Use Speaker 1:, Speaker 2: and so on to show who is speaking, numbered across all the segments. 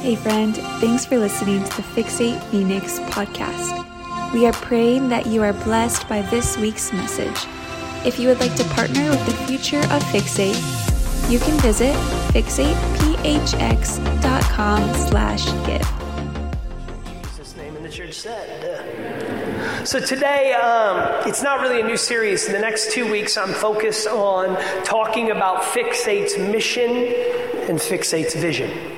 Speaker 1: Hey, friend, thanks for listening to the Fixate Phoenix podcast. We are praying that you are blessed by this week's message. If you would like to partner with the future of Fixate, you can visit fixatephx.com slash give.
Speaker 2: Jesus' name in the church said. So today, um, it's not really a new series. In the next two weeks, I'm focused on talking about Fixate's mission and Fixate's vision.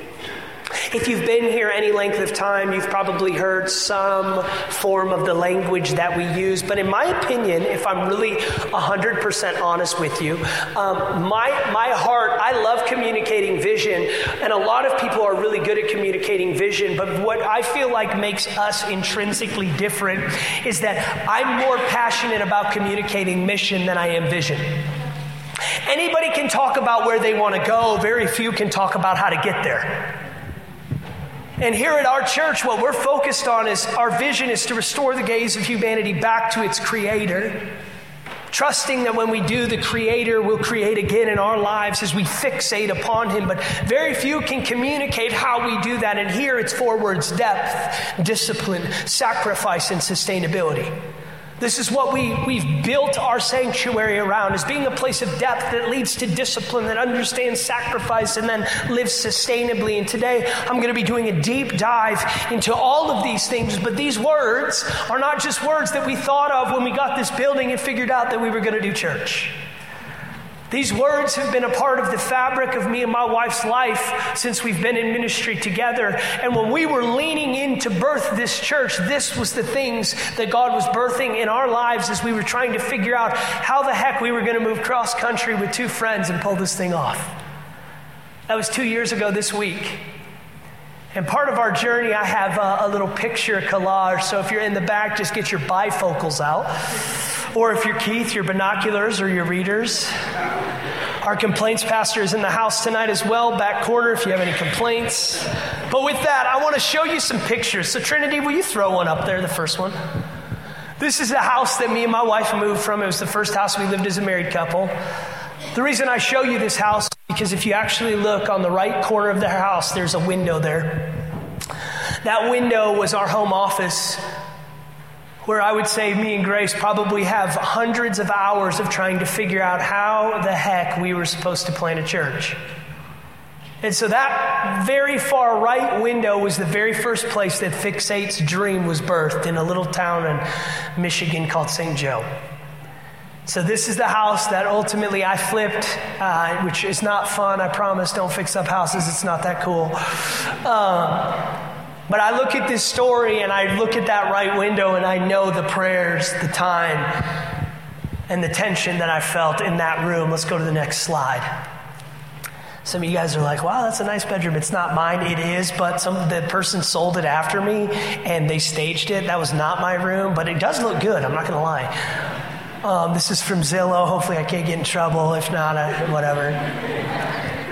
Speaker 2: If you've been here any length of time, you've probably heard some form of the language that we use. But in my opinion, if I'm really 100% honest with you, um, my, my heart, I love communicating vision, and a lot of people are really good at communicating vision. But what I feel like makes us intrinsically different is that I'm more passionate about communicating mission than I am vision. Anybody can talk about where they want to go, very few can talk about how to get there. And here at our church, what we're focused on is our vision is to restore the gaze of humanity back to its creator. Trusting that when we do, the Creator will create again in our lives as we fixate upon Him. But very few can communicate how we do that. And here it's four words depth, discipline, sacrifice, and sustainability. This is what we, we've built our sanctuary around, as being a place of depth that leads to discipline, that understands sacrifice, and then lives sustainably. And today I'm going to be doing a deep dive into all of these things. But these words are not just words that we thought of when we got this building and figured out that we were going to do church. These words have been a part of the fabric of me and my wife's life since we've been in ministry together. And when we were leaning in to birth this church, this was the things that God was birthing in our lives as we were trying to figure out how the heck we were going to move cross country with two friends and pull this thing off. That was two years ago this week. And part of our journey, I have a, a, little picture collage. So if you're in the back, just get your bifocals out. Or if you're Keith, your binoculars or your readers. Our complaints pastor is in the house tonight as well, back corner if you have any complaints. But with that, I want to show you some pictures. So, Trinity, will you throw one up there, the first one? This is the house that me and my wife moved from. It was the first house we lived as a married couple. The reason I show you this house is because if you actually look on the right corner of the house, there's a window there. That window was our home office, where I would say me and Grace probably have hundreds of hours of trying to figure out how the heck we were supposed to plant a church. And so that very far right window was the very first place that Fixate's dream was birthed in a little town in Michigan called St. Joe. So, this is the house that ultimately I flipped, uh, which is not fun. I promise. Don't fix up houses, it's not that cool. Um, but I look at this story and I look at that right window and I know the prayers, the time, and the tension that I felt in that room. Let's go to the next slide. Some of you guys are like, wow, that's a nice bedroom. It's not mine. It is, but some the person sold it after me and they staged it. That was not my room, but it does look good. I'm not going to lie. Um, this is from Zillow. Hopefully, I can't get in trouble. If not, I, whatever.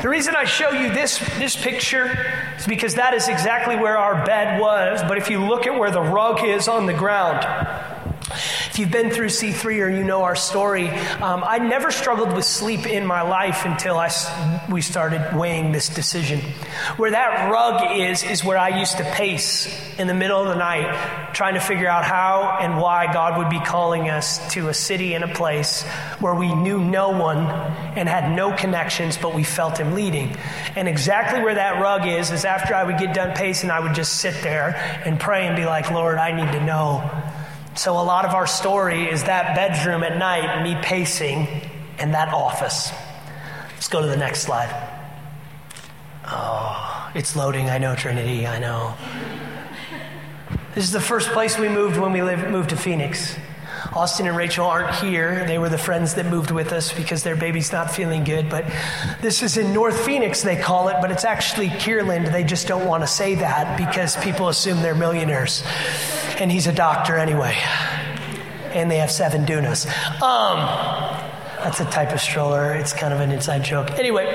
Speaker 2: The reason I show you this, this picture is because that is exactly where our bed was. But if you look at where the rug is on the ground, if you've been through C3 or you know our story, um, I never struggled with sleep in my life until I, we started weighing this decision. Where that rug is, is where I used to pace in the middle of the night, trying to figure out how and why God would be calling us to a city and a place where we knew no one and had no connections, but we felt Him leading. And exactly where that rug is, is after I would get done pacing, I would just sit there and pray and be like, Lord, I need to know so, a lot of our story is that bedroom at night, me pacing, and that office. Let's go to the next slide. Oh, it's loading. I know, Trinity. I know. This is the first place we moved when we lived, moved to Phoenix. Austin and Rachel aren't here. They were the friends that moved with us because their baby's not feeling good. But this is in North Phoenix, they call it, but it's actually Kierland. They just don't want to say that because people assume they're millionaires. And he's a doctor anyway. And they have seven Doonas. Um, that's a type of stroller. It's kind of an inside joke. Anyway,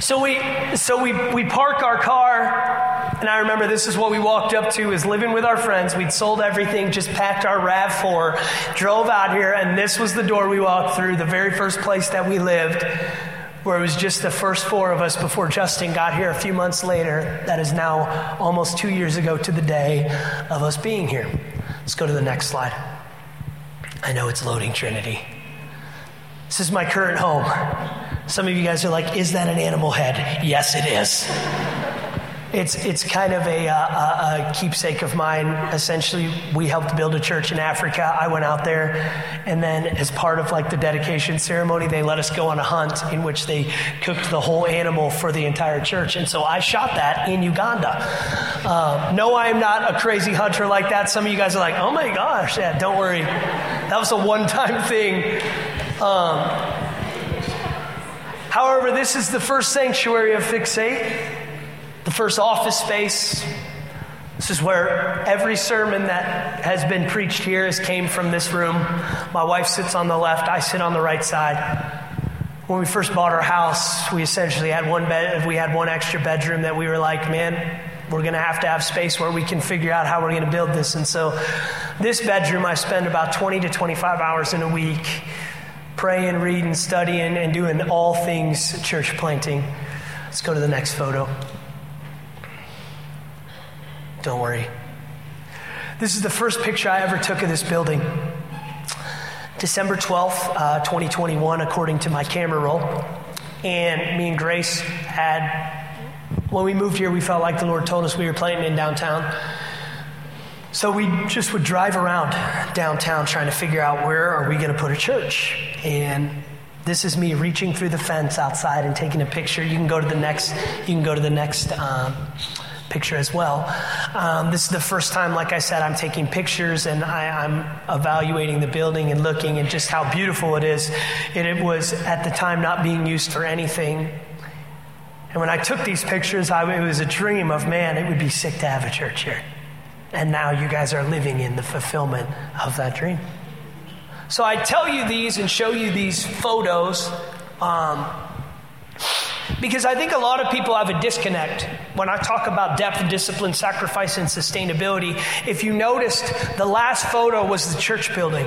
Speaker 2: so we so we we park our car and I remember this is what we walked up to is living with our friends. We'd sold everything, just packed our RAV4, drove out here, and this was the door we walked through, the very first place that we lived where it was just the first four of us before Justin got here a few months later. That is now almost two years ago to the day of us being here. Let's go to the next slide. I know it's loading, Trinity. This is my current home. Some of you guys are like, is that an animal head? Yes, it is. It's, it's kind of a, a, a, keepsake of mine. Essentially, we helped build a church in Africa. I went out there, and then as part of like the dedication ceremony, they let us go on a hunt in which they cooked the whole animal for the entire church. And so I shot that in Uganda. Um, no, I am not a crazy hunter like that. Some of you guys are like, oh my gosh, yeah, don't worry. That was a one time thing. Um, however, this is the first sanctuary of Fixate the first office space. This is where every sermon that has been preached here has came from this room. My wife sits on the left, I sit on the right side. When we first bought our house, we essentially had one bed, we had one extra bedroom that we were like, man, we're going to have to have space where we can figure out how we're going to build this. And so, this bedroom, I spend about 20 to 25 hours in a week praying, reading, studying, and doing all things church planting. Let's go to the next photo. Don't worry. This is the first picture I ever took of this building. December 12th, uh, 2021, according to my camera roll. And me and Grace had, when we moved here, we felt like the Lord told us we were planting in downtown. So we just would drive around downtown trying to figure out where are we going to put a church. And this is me reaching through the fence outside and taking a picture. You can go to the next. You can go to the next. Um, picture as well. Um, this is the first time, like I said, I'm taking pictures and I, am evaluating the building and looking at just how beautiful it is. And it was at the time not being used for anything. And when I took these pictures, I, it was a dream of man, it would be sick to have a church here. And now you guys are living in the fulfillment of that dream. So I tell you these and show you these photos. Um, because I think a lot of people have a disconnect when I talk about depth, discipline, sacrifice, and sustainability. If you noticed, the last photo was the church building.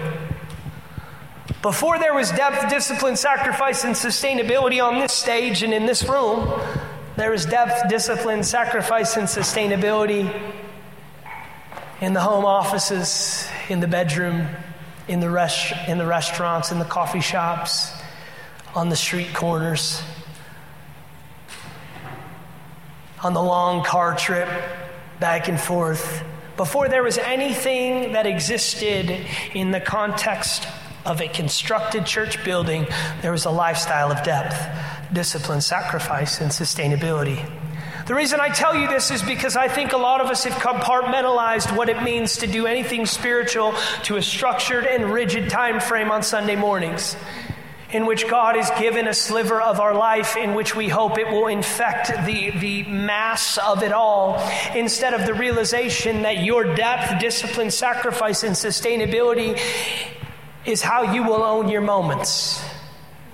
Speaker 2: Before there was depth, discipline, sacrifice, and sustainability on this stage and in this room, there is depth, discipline, sacrifice, and sustainability in the home offices, in the bedroom, in the, res- in the restaurants, in the coffee shops, on the street corners on the long car trip back and forth, before there was anything that existed in the context of a constructed church building, there was a lifestyle of depth, discipline, sacrifice, and sustainability. The reason I tell you this is because I think a lot of us have compartmentalized what it means to do anything spiritual to a structured and rigid time frame on Sunday mornings in which God has given a sliver of our life in which we hope it will infect the, the mass of it all, instead of the realization that your depth, discipline, sacrifice, and sustainability is how you will own your moments,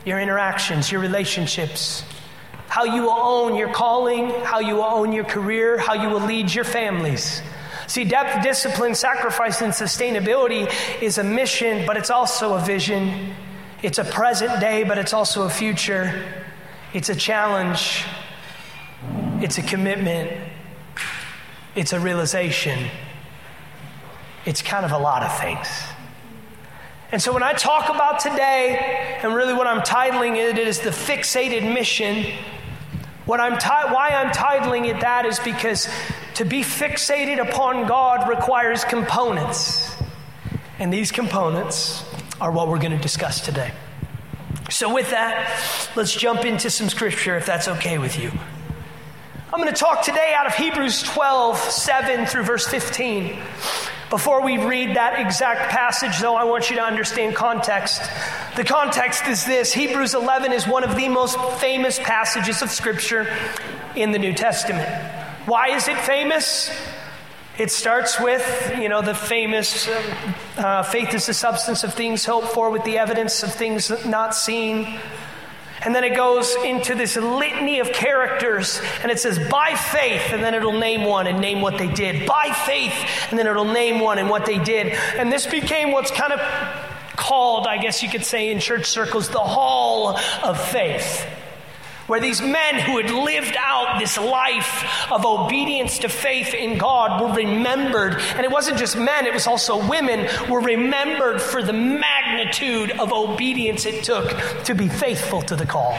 Speaker 2: your interactions, your relationships, how you will own your calling, how you will own your career, how you will lead your families. See, depth, discipline, sacrifice, and sustainability is a mission, but it's also a vision. It's a present day, but it's also a future. It's a challenge. It's a commitment. It's a realization. It's kind of a lot of things. And so when I talk about today, and really what I'm titling it is the fixated mission, what I'm ti- why I'm titling it that is because to be fixated upon God requires components. And these components are what we're going to discuss today. So, with that, let's jump into some scripture if that's okay with you. I'm going to talk today out of Hebrews 12, 7 through verse 15. Before we read that exact passage, though, I want you to understand context. The context is this Hebrews 11 is one of the most famous passages of Scripture in the New Testament. Why is it famous? It starts with, you know, the famous uh, faith is the substance of things hoped for with the evidence of things not seen. And then it goes into this litany of characters, and it says, by faith, and then it'll name one and name what they did. By faith, and then it'll name one and what they did. And this became what's kind of called, I guess you could say in church circles, the hall of faith. Where these men who had lived out this life of obedience to faith in God were remembered. And it wasn't just men, it was also women, were remembered for the magnitude of obedience it took to be faithful to the call.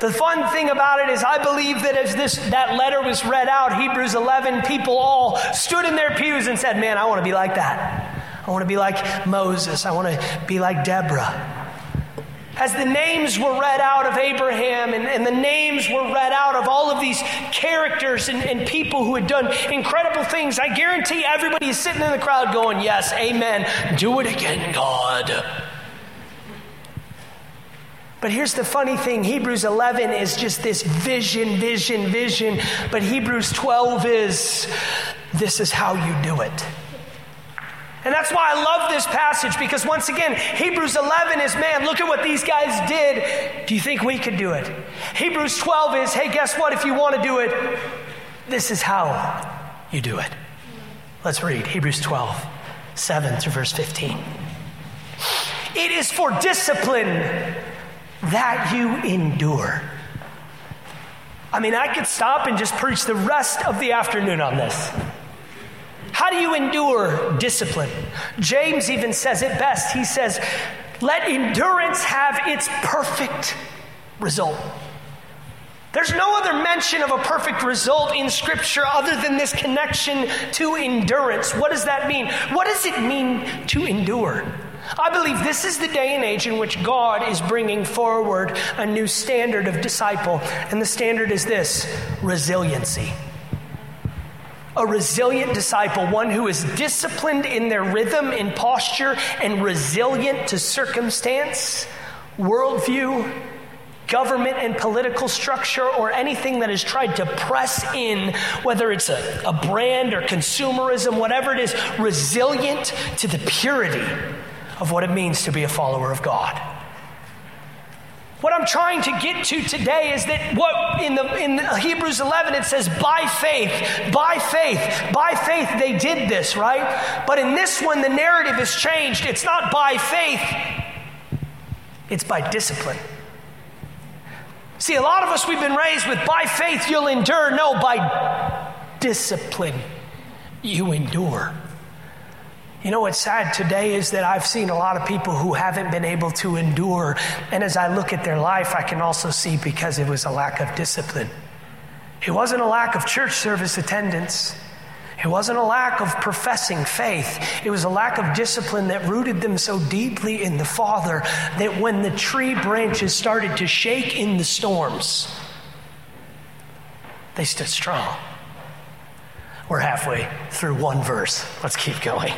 Speaker 2: The fun thing about it is, I believe that as this that letter was read out, Hebrews 11, people all stood in their pews and said, "Man, I want to be like that. I want to be like Moses. I want to be like Deborah." As the names were read out of Abraham and, and the names were read out of all of these characters and, and people who had done incredible things, I guarantee everybody is sitting in the crowd going, Yes, amen. Do it again, God. But here's the funny thing Hebrews 11 is just this vision, vision, vision. But Hebrews 12 is this is how you do it. And that's why I love this passage because once again, Hebrews 11 is man, look at what these guys did. Do you think we could do it? Hebrews 12 is hey, guess what? If you want to do it, this is how you do it. Let's read Hebrews 12, 7 through verse 15. It is for discipline that you endure. I mean, I could stop and just preach the rest of the afternoon on this. How do you endure discipline? James even says it best. He says, Let endurance have its perfect result. There's no other mention of a perfect result in Scripture other than this connection to endurance. What does that mean? What does it mean to endure? I believe this is the day and age in which God is bringing forward a new standard of disciple, and the standard is this resiliency. A resilient disciple, one who is disciplined in their rhythm and posture and resilient to circumstance, worldview, government and political structure, or anything that has tried to press in, whether it's a, a brand or consumerism, whatever it is, resilient to the purity of what it means to be a follower of God. What I'm trying to get to today is that what in the in Hebrews 11 it says by faith, by faith, by faith they did this, right? But in this one the narrative has changed. It's not by faith. It's by discipline. See, a lot of us we've been raised with by faith you'll endure. No, by discipline you endure. You know what's sad today is that I've seen a lot of people who haven't been able to endure. And as I look at their life, I can also see because it was a lack of discipline. It wasn't a lack of church service attendance. It wasn't a lack of professing faith. It was a lack of discipline that rooted them so deeply in the Father that when the tree branches started to shake in the storms, they stood strong. We're halfway through one verse. Let's keep going.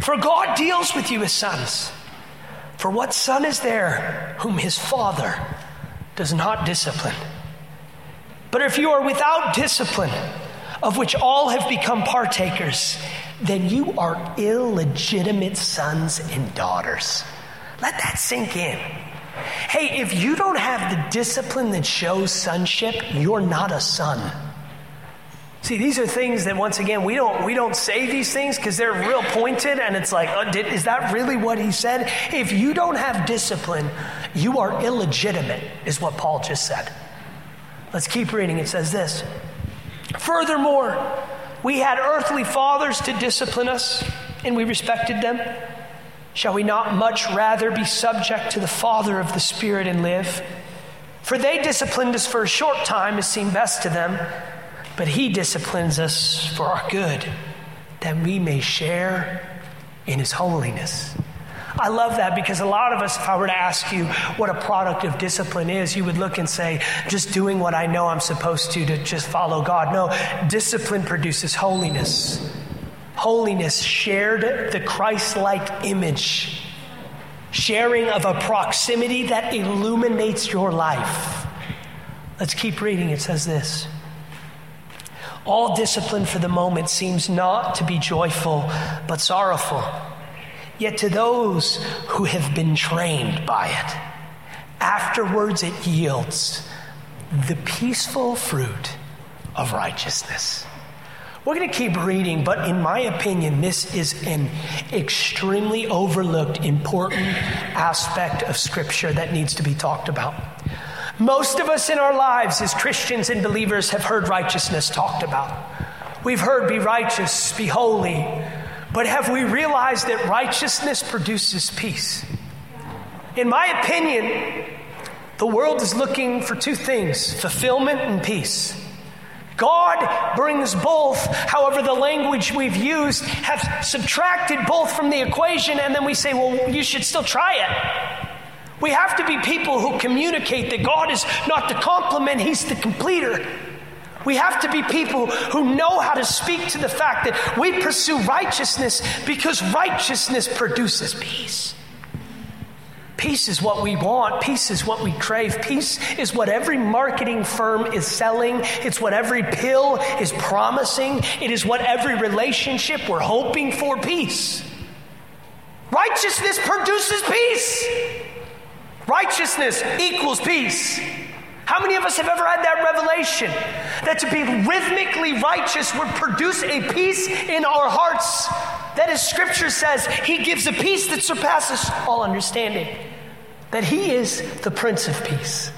Speaker 2: For God deals with you as sons. For what son is there whom his father does not discipline? But if you are without discipline, of which all have become partakers, then you are illegitimate sons and daughters. Let that sink in. Hey, if you don't have the discipline that shows sonship, you're not a son. See, these are things that once again we don't we don't say these things because they're real pointed, and it's like, oh, did, is that really what he said? If you don't have discipline, you are illegitimate, is what Paul just said. Let's keep reading. It says this. Furthermore, we had earthly fathers to discipline us, and we respected them. Shall we not much rather be subject to the Father of the Spirit and live? For they disciplined us for a short time as seemed best to them but He disciplines us for our good, that we may share in His holiness. I love that because a lot of us, if I were to ask you what a product of discipline is, you would look and say, just doing what I know I'm supposed to to just follow God. No, discipline produces holiness. Holiness shared the Christ like image, sharing of a proximity that illuminates your life. Let's keep reading. It says this. All discipline for the moment seems not to be joyful, but sorrowful. Yet to those who have been trained by it, afterwards it yields the peaceful fruit of righteousness. We're going to keep reading, but in my opinion, this is an extremely overlooked, important aspect of Scripture that needs to be talked about. Most of us in our lives as Christians and believers have heard righteousness talked about. We've heard be righteous, be holy, but have we realized that righteousness produces peace? In my opinion, the world is looking for two things fulfillment and peace. God brings both. However, the language we've used has subtracted both from the equation, and then we say, well, you should still try it. We have to be people who communicate that God is not the complement, He's the completer. We have to be people who know how to speak to the fact that we pursue righteousness because righteousness produces peace. Peace is what we want. Peace is what we crave. Peace is what every marketing firm is selling. It's what every pill is promising. It is what every relationship we're hoping for peace. Righteousness produces peace. Righteousness equals peace. How many of us have ever had that revelation? That to be rhythmically righteous would produce a peace in our hearts. That as scripture says, He gives a peace that surpasses all understanding. That He is the Prince of Peace.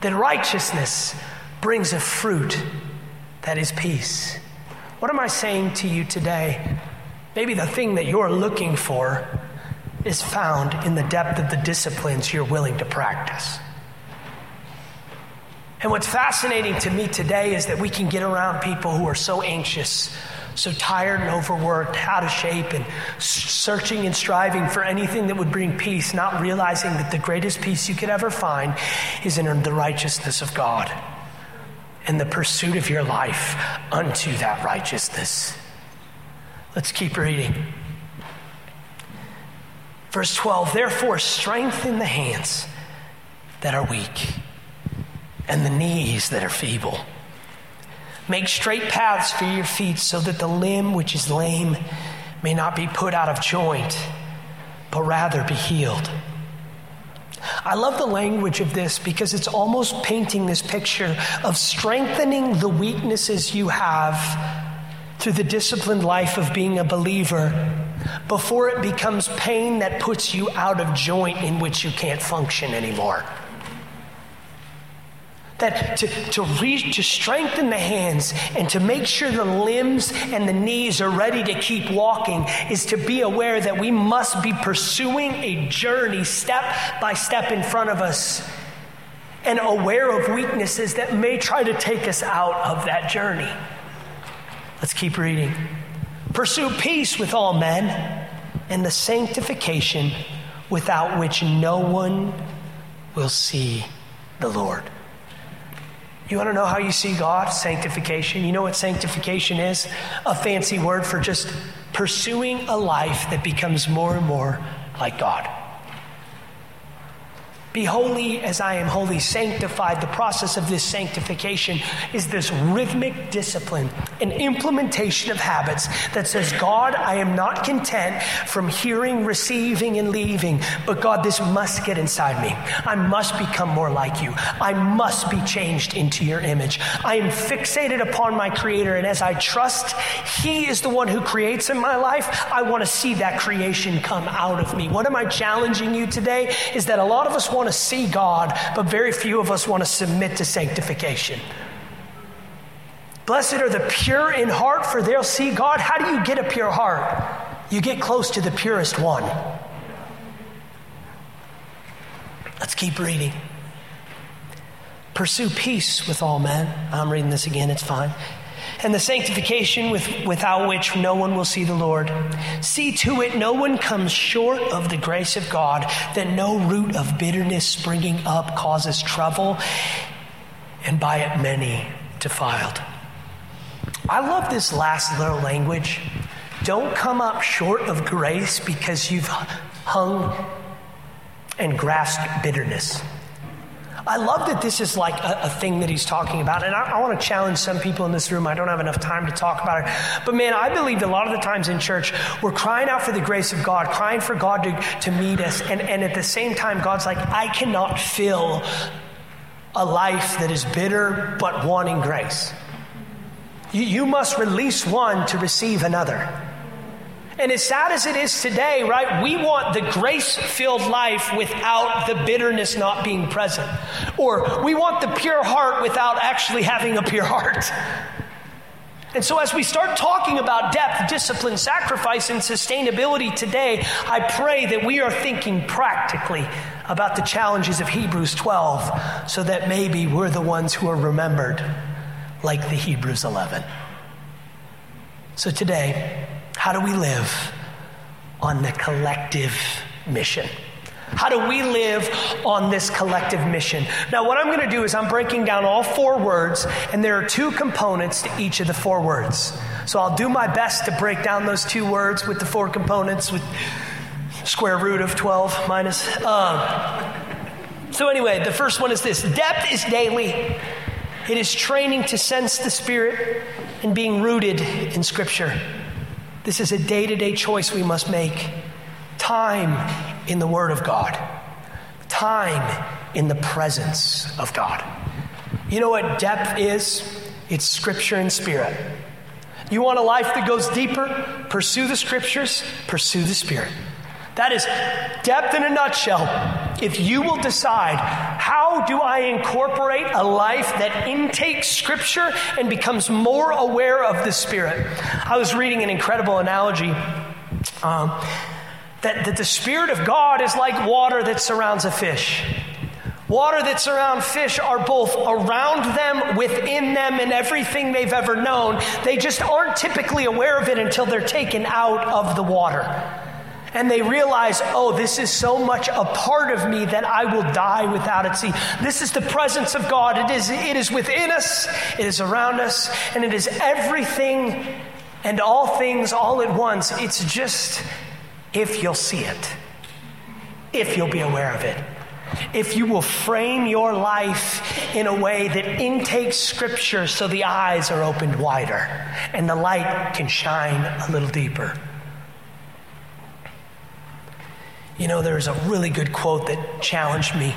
Speaker 2: That righteousness brings a fruit that is peace. What am I saying to you today? Maybe the thing that you're looking for is found in the depth of the disciplines you're willing to practice. And what's fascinating to me today is that we can get around people who are so anxious, so tired and overworked, out of shape, and searching and striving for anything that would bring peace, not realizing that the greatest peace you could ever find is in the righteousness of God and the pursuit of your life unto that righteousness. Let's keep reading. Verse 12, therefore, strengthen the hands that are weak and the knees that are feeble. Make straight paths for your feet so that the limb which is lame may not be put out of joint, but rather be healed. I love the language of this because it's almost painting this picture of strengthening the weaknesses you have through the disciplined life of being a believer before it becomes pain that puts you out of joint in which you can't function anymore. That to, to, reach, to strengthen the hands and to make sure the limbs and the knees are ready to keep walking is to be aware that we must be pursuing a journey step by step in front of us and aware of weaknesses that may try to take us out of that journey. Let's keep reading. Pursue peace with all men and the sanctification without which no one will see the Lord. You want to know how you see God? Sanctification. You know what sanctification is? A fancy word for just pursuing a life that becomes more and more like God. Be holy as I am holy, sanctified. The process of this sanctification is this rhythmic discipline, an implementation of habits that says, God, I am not content from hearing, receiving, and leaving, but God, this must get inside me. I must become more like you. I must be changed into your image. I am fixated upon my Creator, and as I trust He is the one who creates in my life, I want to see that creation come out of me. What am I challenging you today? Is that a lot of us to see God, but very few of us want to submit to sanctification. Blessed are the pure in heart, for they'll see God. How do you get a pure heart? You get close to the purest one. Let's keep reading. Pursue peace with all men. I'm reading this again, it's fine and the sanctification with, without which no one will see the Lord. See to it no one comes short of the grace of God, that no root of bitterness springing up causes trouble, and by it many defiled. I love this last little language. Don't come up short of grace because you've hung and grasped bitterness. I love that this is like a, a thing that he's talking about. And I, I want to challenge some people in this room. I don't have enough time to talk about it. But man, I believe a lot of the times in church, we're crying out for the grace of God, crying for God to, to meet us. And, and at the same time, God's like, I cannot fill a life that is bitter but wanting grace. You, you must release one to receive another. And as sad as it is today, right, we want the grace filled life without the bitterness not being present. Or we want the pure heart without actually having a pure heart. And so, as we start talking about depth, discipline, sacrifice, and sustainability today, I pray that we are thinking practically about the challenges of Hebrews 12 so that maybe we're the ones who are remembered like the Hebrews 11. So, today, how do we live on the collective mission? How do we live on this collective mission? Now, what I'm going to do is I'm breaking down all four words, and there are two components to each of the four words. So I'll do my best to break down those two words with the four components with square root of 12 minus. Um, so, anyway, the first one is this depth is daily, it is training to sense the Spirit and being rooted in Scripture. This is a day to day choice we must make. Time in the Word of God, time in the presence of God. You know what depth is? It's Scripture and Spirit. You want a life that goes deeper? Pursue the Scriptures, pursue the Spirit. That is depth in a nutshell. If you will decide, how do I incorporate a life that intakes Scripture and becomes more aware of the Spirit? I was reading an incredible analogy. Um, that, that the Spirit of God is like water that surrounds a fish. Water that surrounds fish are both around them, within them, and everything they've ever known. They just aren't typically aware of it until they're taken out of the water. And they realize, oh, this is so much a part of me that I will die without it. See, this is the presence of God. It is, it is within us, it is around us, and it is everything and all things all at once. It's just if you'll see it, if you'll be aware of it, if you will frame your life in a way that intakes Scripture so the eyes are opened wider and the light can shine a little deeper. You know, there's a really good quote that challenged me.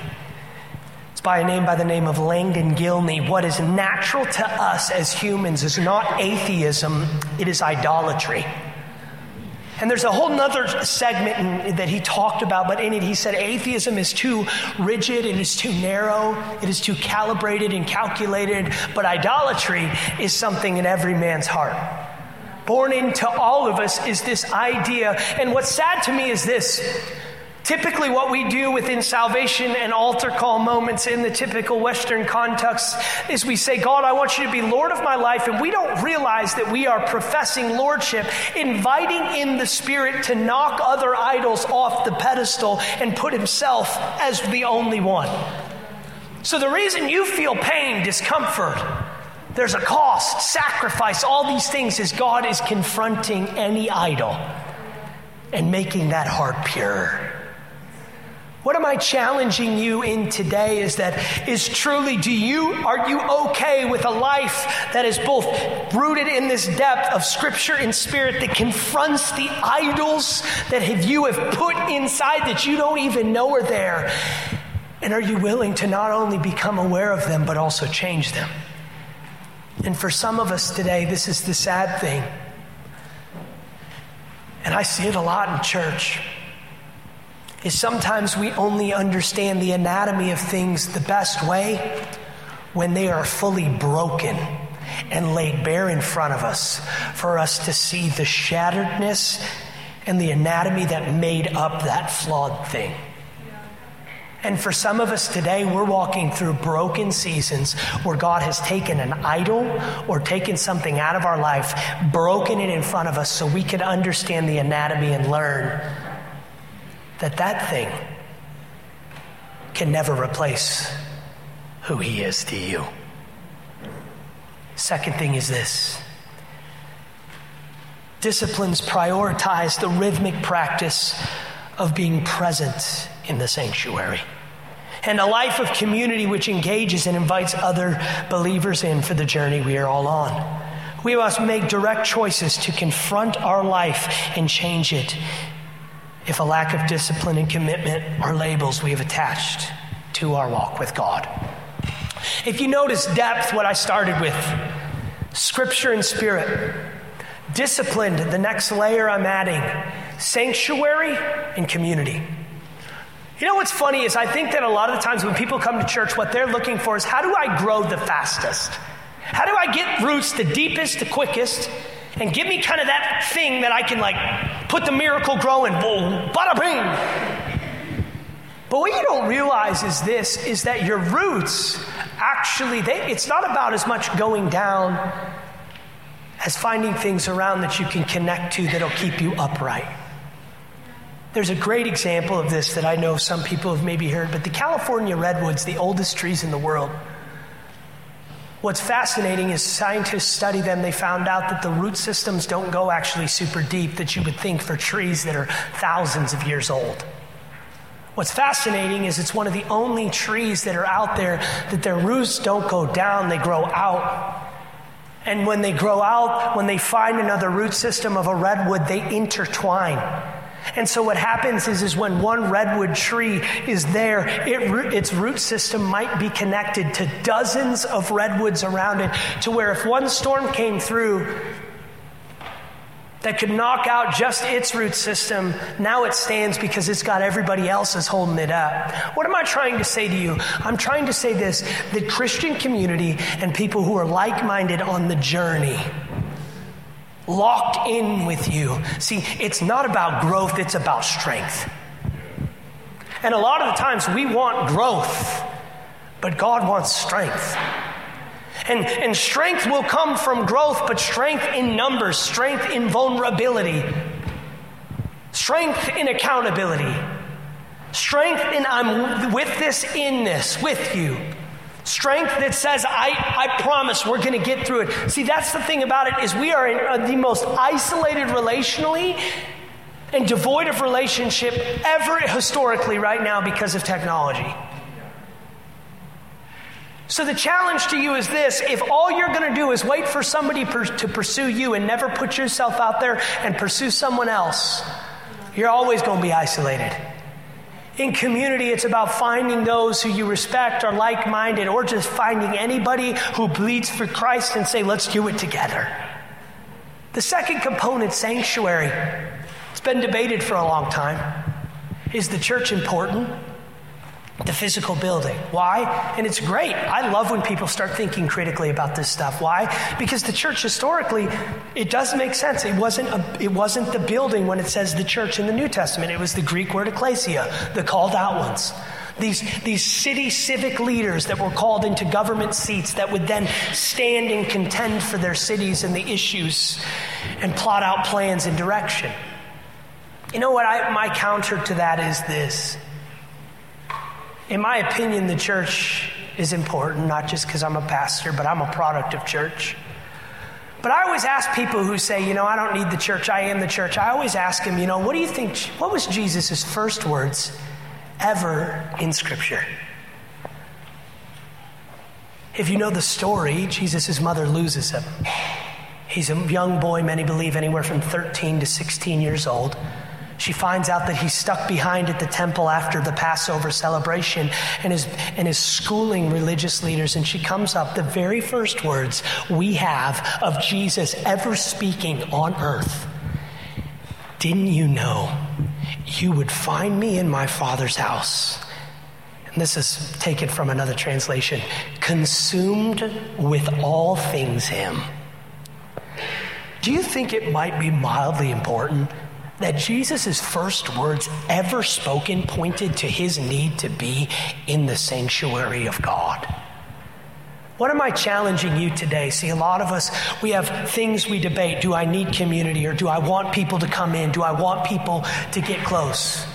Speaker 2: It's by a name by the name of Langdon Gilkey. What is natural to us as humans is not atheism, it is idolatry. And there's a whole nother segment in, that he talked about, but in it he said atheism is too rigid, it is too narrow, it is too calibrated and calculated, but idolatry is something in every man's heart. Born into all of us is this idea. And what's sad to me is this Typically, what we do within salvation and altar call moments in the typical Western context is we say, God, I want you to be Lord of my life. And we don't realize that we are professing Lordship, inviting in the Spirit to knock other idols off the pedestal and put Himself as the only one. So, the reason you feel pain, discomfort, there's a cost, sacrifice, all these things is God is confronting any idol and making that heart pure. What am I challenging you in today is that is truly do you are you okay with a life that is both rooted in this depth of scripture and spirit that confronts the idols that have you have put inside that you don't even know are there? And are you willing to not only become aware of them but also change them? And for some of us today this is the sad thing. And I see it a lot in church is sometimes we only understand the anatomy of things the best way when they are fully broken and laid bare in front of us for us to see the shatteredness and the anatomy that made up that flawed thing. And for some of us today, we're walking through broken seasons where God has taken an idol or taken something out of our life, broken it in front of us so we can understand the anatomy and learn that that thing can never replace who he is to you. Second thing is this disciplines prioritize the rhythmic practice of being present in the sanctuary and a life of community which engages and invites other believers in for the journey we are all on. We must make direct choices to confront our life and change it if a lack of discipline and commitment are labels we have attached to our walk with God. If you notice depth, what I started with, Scripture and Spirit. Disciplined, the next layer I'm adding. Sanctuary and community. You know what's funny is I think that a lot of the times when people come to church, what they're looking for is how do I grow the fastest? How do I get roots the deepest, the quickest, and give me kind of that thing that I can like put the Miracle-Gro in, boom, bada bing. But what you don't realize is this: is that your roots actually, they, it's not about as much going down as finding things around that you can connect to that'll keep you upright. There's a great example of this that I know some people have maybe heard, but the California redwoods, the oldest trees in the world. What's fascinating is scientists study them, they found out that the root systems don't go actually super deep that you would think for trees that are thousands of years old. What's fascinating is it's one of the only trees that are out there that their roots don't go down, they grow out. And when they grow out, when they find another root system of a redwood, they intertwine. And so what happens is, is when one redwood tree is there, it, its root system might be connected to dozens of redwoods around it, to where if one storm came through that could knock out just its root system, now it stands because it's got everybody else's holding it up. What am I trying to say to you? I'm trying to say this that Christian community and people who are like minded on the journey locked in with you. See, it's not about growth, it's about strength. And a lot of the times we want growth, but God wants strength. And, and strength will come from growth, but strength in numbers, strength in vulnerability, strength in accountability, strength in I'm with this, in this, with you. Strength that says, I, I promise we're going to get through it. See, that's the thing about it is we are in uh, the most isolated relationally and devoid of relationship ever historically right now because of technology. So the challenge to you is this if all you're going to do is wait for somebody per- to pursue you and never put yourself out there and pursue someone else, you're always going to be isolated. In community, it's about finding those who you respect are like minded, or just finding anybody who bleeds for Christ and say, let's do it together. The second component, sanctuary, it's been debated for a long time. Is the church important? The physical building. Why? And it's great. I love when people start thinking critically about this stuff. Why? Because the church historically, it does make sense. It wasn't a, it wasn't the building when it says the church in the New Testament. It was the Greek word ecclesia, the called out ones. These, these city civic leaders that were called into government seats that would then stand and contend for their cities and the issues and plot out plans and direction. You know what? I, my counter to that is this in my opinion, the church is important, not just because I'm a pastor, but I'm a product of church. But I always ask people who say, you know, I don't need the church, I am the church. I always ask them, you know, what do you think, what was Jesus' first words ever in Scripture? If you know the story, Jesus' mother loses him. He's a young boy, many believe anywhere from 13 to 16 years old. She finds out that he's stuck behind at the temple after the Passover celebration and is, and is schooling religious leaders. And she comes up, the very first words we have of Jesus ever speaking on earth. Didn't you know you would find me in my Father's house? And this is taken from another translation consumed with all things Him. Do you think it might be mildly important that Jesus' first words ever spoken pointed to his need to be in the sanctuary of God. What am I challenging you today? See, a lot of us, we have things we debate. Do I need community or do I want people to come in? Do I want people to get close?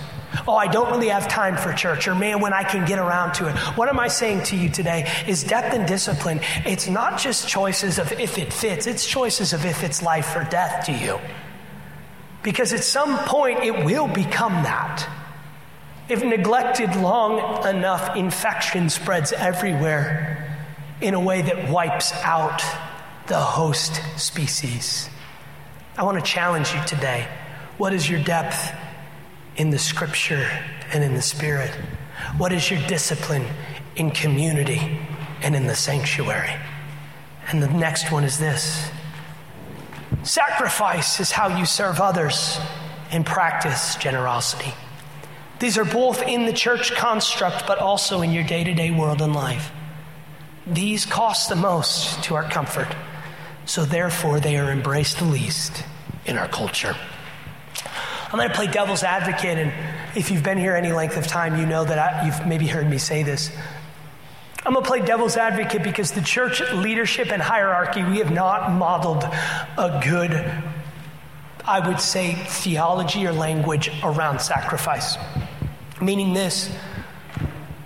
Speaker 2: Oh, I don't really have time for church, or man, when I can get around to it. What am I saying to you today is depth and discipline. It's not just choices of if it fits, it's choices of if it's life or death to you. Because at some point, it will become that. If neglected long enough, infection spreads everywhere in a way that wipes out the host species. I want to challenge you today. What is your depth in the scripture and in the spirit? What is your discipline in community and in the sanctuary? And the next one is this sacrifice is how you serve others and practice generosity. These are both in the church construct, but also in your day to day world and life. These cost the most to our comfort, so therefore they are embraced the least in our culture. I'm going to play devil's advocate, and if you've been here any length of time, you know that I, you've maybe heard me say this. I'm going to play devil's advocate because the church leadership and hierarchy, we have not modeled a good, I would say, theology or language around sacrifice. Meaning this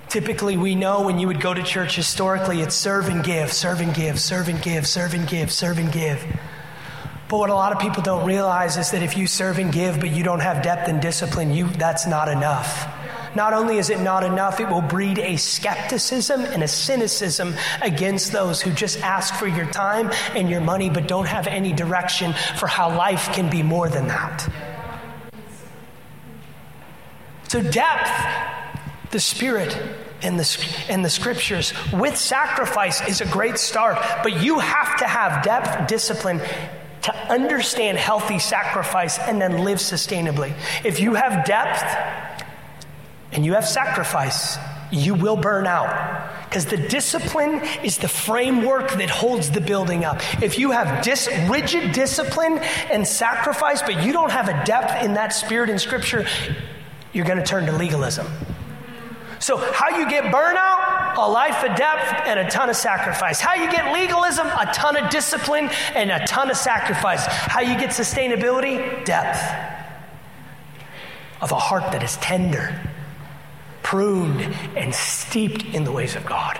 Speaker 2: typically we know when you would go to church historically, it's serve and give, serve and give, serve and give, serve and give, serve and give. But what a lot of people don't realize is that if you serve and give, but you don't have depth and discipline, you, that's not enough. Not only is it not enough, it will breed a skepticism and a cynicism against those who just ask for your time and your money, but don't have any direction for how life can be more than that. So, depth, the Spirit, and the, and the scriptures with sacrifice is a great start, but you have to have depth, discipline, to understand healthy sacrifice and then live sustainably. If you have depth and you have sacrifice, you will burn out. Because the discipline is the framework that holds the building up. If you have dis- rigid discipline and sacrifice, but you don't have a depth in that spirit in Scripture, you're going to turn to legalism. So, how you get burnout? A life of depth and a ton of sacrifice. How you get legalism? A ton of discipline and a ton of sacrifice. How you get sustainability? Depth of a heart that is tender, pruned, and steeped in the ways of God.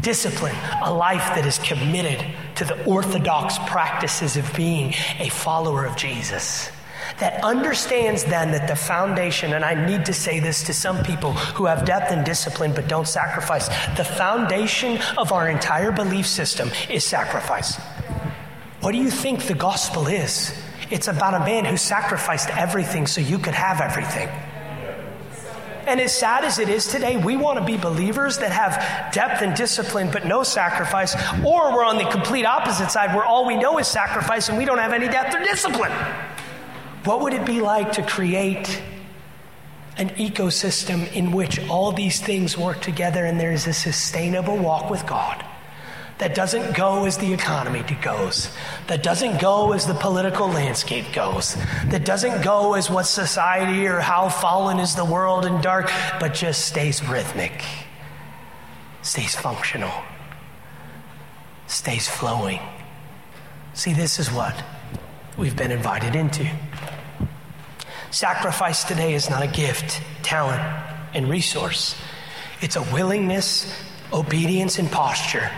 Speaker 2: Discipline, a life that is committed to the orthodox practices of being a follower of Jesus that understands then that the foundation, and I need to say this to some people who have depth and discipline but don't sacrifice, the foundation of our entire belief system is sacrifice. What do you think the gospel is? It's about a man who sacrificed everything so you could have everything. And as sad as it is today, we want to be believers that have depth and discipline but no sacrifice, or we're on the complete opposite side where all we know is sacrifice and we don't have any depth or discipline. What would it be like to create an ecosystem in which all these things work together and there is a sustainable walk with God? That doesn't go as the economy goes, that doesn't go as the political landscape goes, that doesn't go as what society or how fallen is the world and dark, but just stays rhythmic, stays functional, stays flowing. See, this is what we've been invited into. Sacrifice today is not a gift, talent, and resource. It's a willingness, obedience, and posture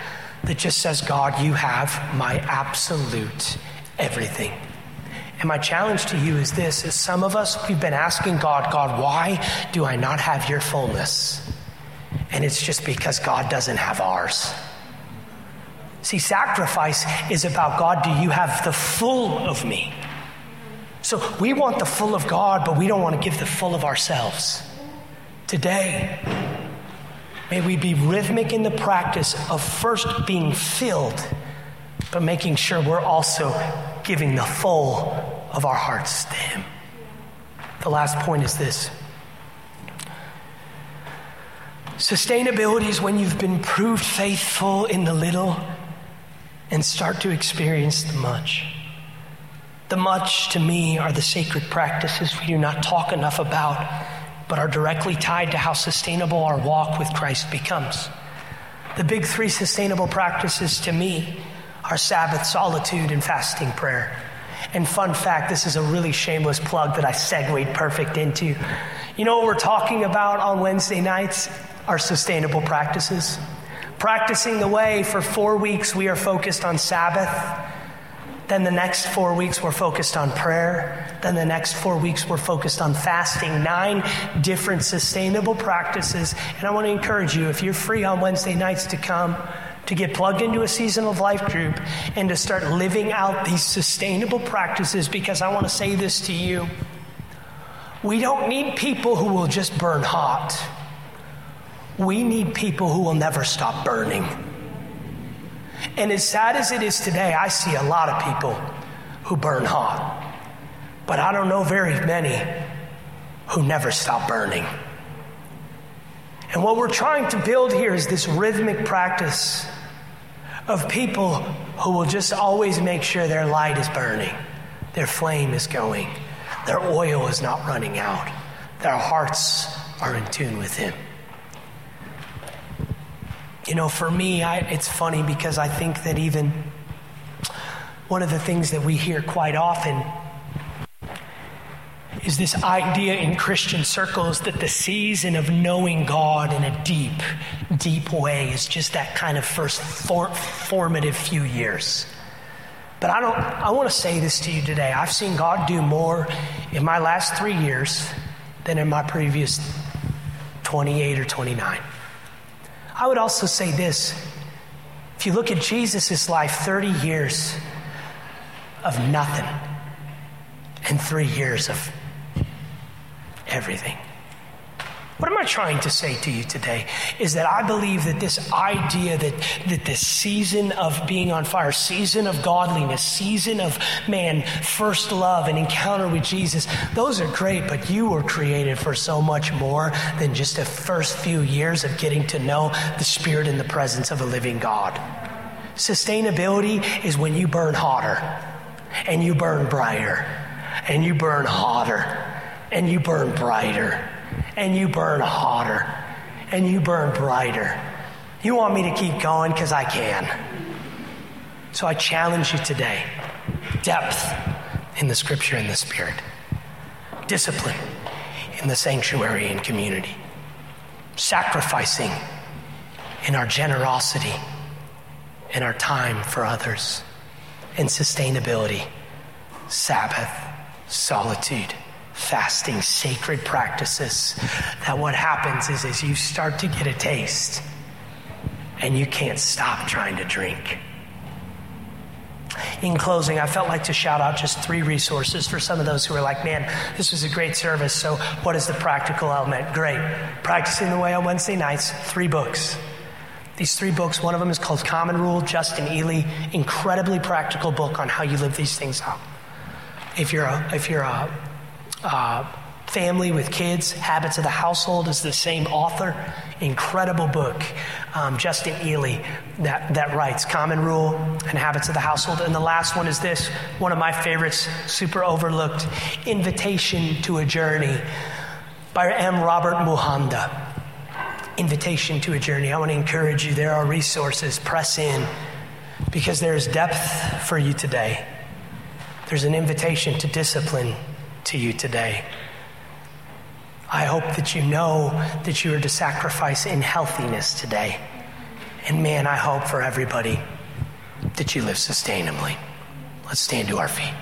Speaker 2: that just says, God, you have my absolute everything. And my challenge to you is this is some of us we've been asking God, God, why do I not have your fullness? And it's just because God doesn't have ours. See, sacrifice is about God, do you have the full of me? So we want the full of God, but we don't want to give the full of ourselves. Today, may we be rhythmic in the practice of first being filled, but making sure we're also giving the full of our hearts to Him. The last point is this. Sustainability is when you've been proved faithful in the little and start to experience the much. The much to me are the sacred practices we do not talk enough about, but are directly tied to how sustainable our walk with Christ becomes. The big three sustainable practices to me are Sabbath, solitude, and fasting prayer. And fun fact this is a really shameless plug that I segued perfect into. You know what we're talking about on Wednesday nights? Our sustainable practices. Practicing the way for four weeks, we are focused on Sabbath then the next four weeks, we're focused on prayer. Then the next four weeks, we're focused on fasting. Nine different sustainable practices. And I want to encourage you, if you're free on Wednesday nights, to come to get plugged into a season of life group and to start living out these sustainable practices because I want to say this to you. We don't need people who will just burn hot. We need people who will never stop burning. And as sad as it is today, I see a lot of people who burn hot. But I don't know very many who never stop burning. And what we're trying to build here is this rhythmic practice of people who will just always make sure their light is burning, their flame is going, their oil is not running out, their hearts are in tune with Him. You know, for me, I, it's funny because I think that even one of the things that we hear quite often is this idea in Christian circles that the season of knowing God in a deep, deep way is just that kind of first for, formative few years. But I don't I want to say this to you today. I've seen God do more in my last 3 years than in my previous 28 or 29. I would also say this. If you look at Jesus' life, 30 years of nothing and 3 years of everything. What am I trying to say to you today? Is that I believe that this idea that, that this season of being on fire, season of godliness, season of man, first love and encounter with Jesus, those are great, but you were created for so much more than just the first few years of getting to know the Spirit and the presence of a living God. Sustainability is when you burn hotter and you burn brighter and you burn hotter and you burn brighter, and you burn hotter, and you burn brighter. You want me to keep going? Because I can. So I challenge you today depth in the scripture and the spirit, discipline in the sanctuary and community, sacrificing in our generosity and our time for others, and sustainability, Sabbath, solitude fasting, sacred practices, that what happens is as you start to get a taste and you can't stop trying to drink. In closing, I felt like to shout out just three resources for some of those who are like, man, this was a great service. So, what is the practical element? Great. Practicing the Way on Wednesday nights, three books. These three books, one of them is called Common Rule, Justin Earley, incredibly practical book on how you live these things out. If you're a, if you're a uh, Family with Kids, Habits of the Household is the same author. Incredible book. Um, Justin Earley that, that writes Common Rule and Habits of the Household. And the last one is this one of my favorites, super overlooked Invitation to a Journey by M. Robert Mulholland. Invitation to a Journey. I want to encourage you. There are resources. Press in because there's depth for you today. There's an invitation to discipline to you today. I hope that you know that you are to sacrifice in healthiness today. And man, I hope for everybody that you live sustainably. Let's stand to our feet.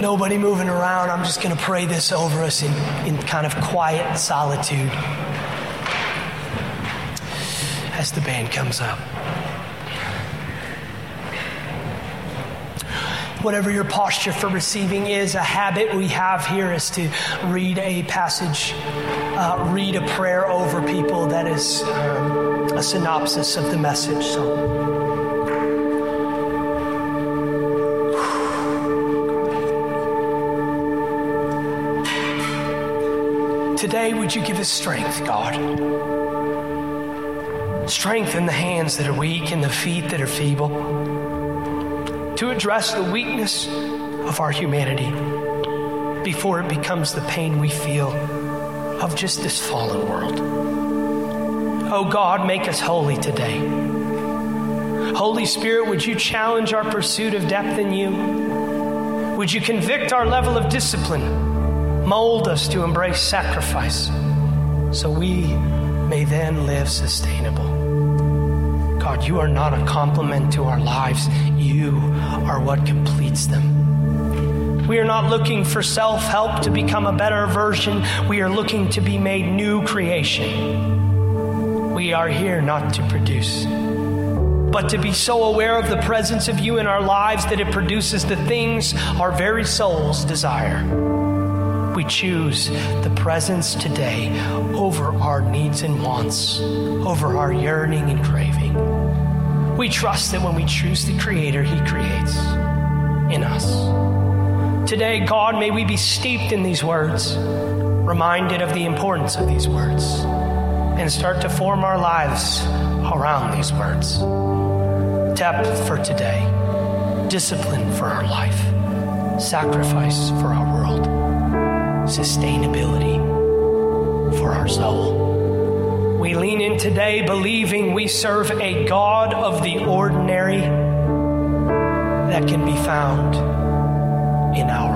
Speaker 2: Nobody moving around. I'm just going to pray this over us in, in kind of quiet solitude as the band comes up. Whatever your posture for receiving is, a habit we have here is to read a passage, uh, read a prayer over people that is um, a synopsis of the message. So. Today, would you give us strength, God? Strength in the hands that are weak and the feet that are feeble to address the weakness of our humanity before it becomes the pain we feel of just this fallen world. Oh God, make us holy today. Holy Spirit, would you challenge our pursuit of depth in you? Would you convict our level of discipline? Mold us to embrace sacrifice so we may then live sustainable. God, you are not a complement to our lives. You are what completes them. We are not looking for self help to become a better version. We are looking to be made new creation. We are here not to produce, but to be so aware of the presence of you in our lives that it produces the things our very souls desire. We choose the presence today over our needs and wants, over our yearning and craving. We trust that when we choose the Creator, He creates in us. Today, God, may we be steeped in these words, reminded of the importance of these words, and start to form our lives around these words. Depth for today, discipline for our life, sacrifice for our world, sustainability for our soul. We lean in today believing we serve a God of the ordinary that can be found in our